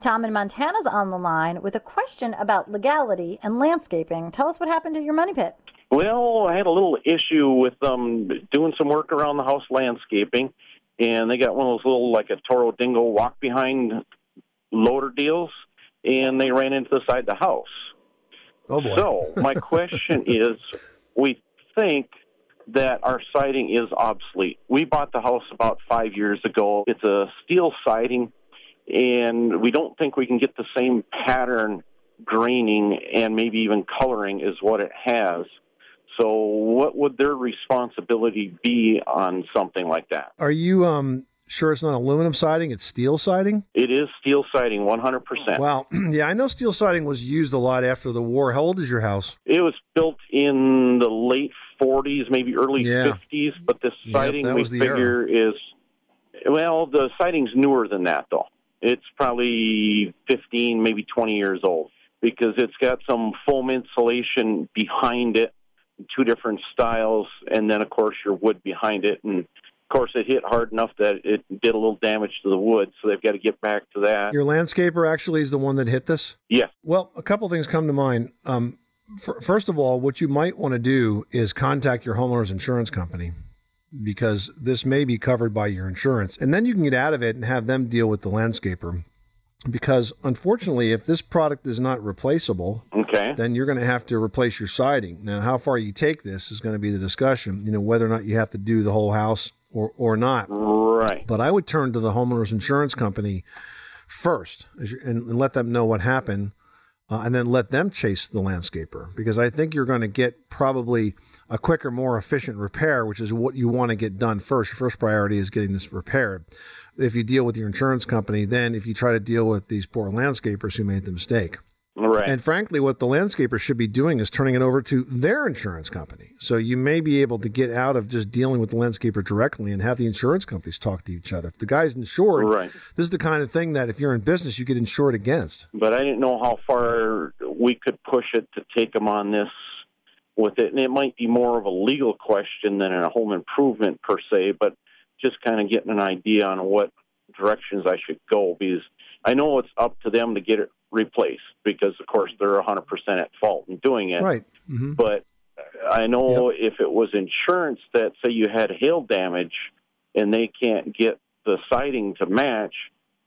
Tom in Montana's on the line with a question about legality and landscaping. Tell us what happened at your money pit. Well, I had a little issue with um doing some work around the house landscaping, and they got one of those little like a Toro Dingo walk behind loader deals, and they ran into the side of the house. Oh boy. So my question is, we think that our siding is obsolete. We bought the house about five years ago. It's a steel siding, and we don't think we can get the same pattern graining and maybe even coloring as what it has. So, what would their responsibility be on something like that? Are you um sure it's not aluminum siding? It's steel siding. It is steel siding, 100%. Wow. yeah, I know steel siding was used a lot after the war. How old is your house? It was built in the late 40s, maybe early Yeah. 50s, but this siding that we figure is well, the siding's newer than that though. It's probably 15, maybe 20 years old because it's got some foam insulation behind it, two different styles, and then of course your wood behind it and of course it hit hard enough that it did a little damage to the wood, so they've got to get back to that. Your landscaper actually is the one that hit this. Yeah. Well, a couple things come to mind. Um, f- first of all, what you might want to do is contact your homeowner's insurance company because this may be covered by your insurance, and then you can get out of it and have them deal with the landscaper. Because unfortunately, if this product is not replaceable, Okay. then you're going to have to replace your siding. Now, how far you take this is going to be the discussion. You know whether or not you have to do the whole house or or not. Right. But I would turn to the homeowner's insurance company first and, and let them know what happened, uh, and then let them chase the landscaper because I think you're going to get probably a quicker, more efficient repair, which is what you want to get done first. Your first priority is getting this repaired. If you deal with your insurance company, then if you try to deal with these poor landscapers who made the mistake. Right. And frankly, what the landscaper should be doing is turning it over to their insurance company. So you may be able to get out of just dealing with the landscaper directly and have the insurance companies talk to each other. If the guy's insured, Right. this is the kind of thing that if you're in business, you get insured against. but I didn't know how far we could push it to take them on this with it. And it might be more of a legal question than a home improvement per se, but just kind of getting an idea on what directions I should go because I know it's up to them to get it replaced because, of course, they're 100% at fault in doing it. Right. hmm But I know if it was insurance that, say, you had hail damage and they can't get the siding to match,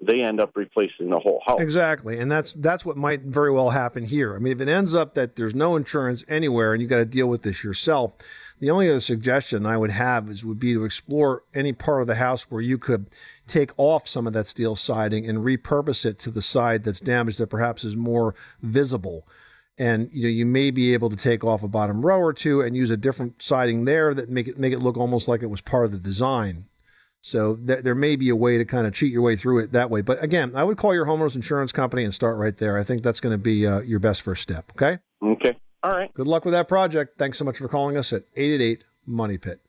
they end up replacing the whole house. Exactly, and that's that's what might very well happen here. I mean, if it ends up that there's no insurance anywhere and you got to deal with this yourself, the only other suggestion I would have is would be to explore any part of the house where you could take off some of that steel siding and repurpose it to the side that's damaged that perhaps is more visible. And you know you may be able to take off a bottom row or two and use a different siding there that make it make it look almost like it was part of the design. So th- there may be a way to kind of cheat your way through it that way. But again, I would call your homeowner's insurance company and start right there. I think that's going to be uh, your best first step. Okay. Okay. All right. Good luck with that project. Thanks so much for calling us at 888 Money Pit.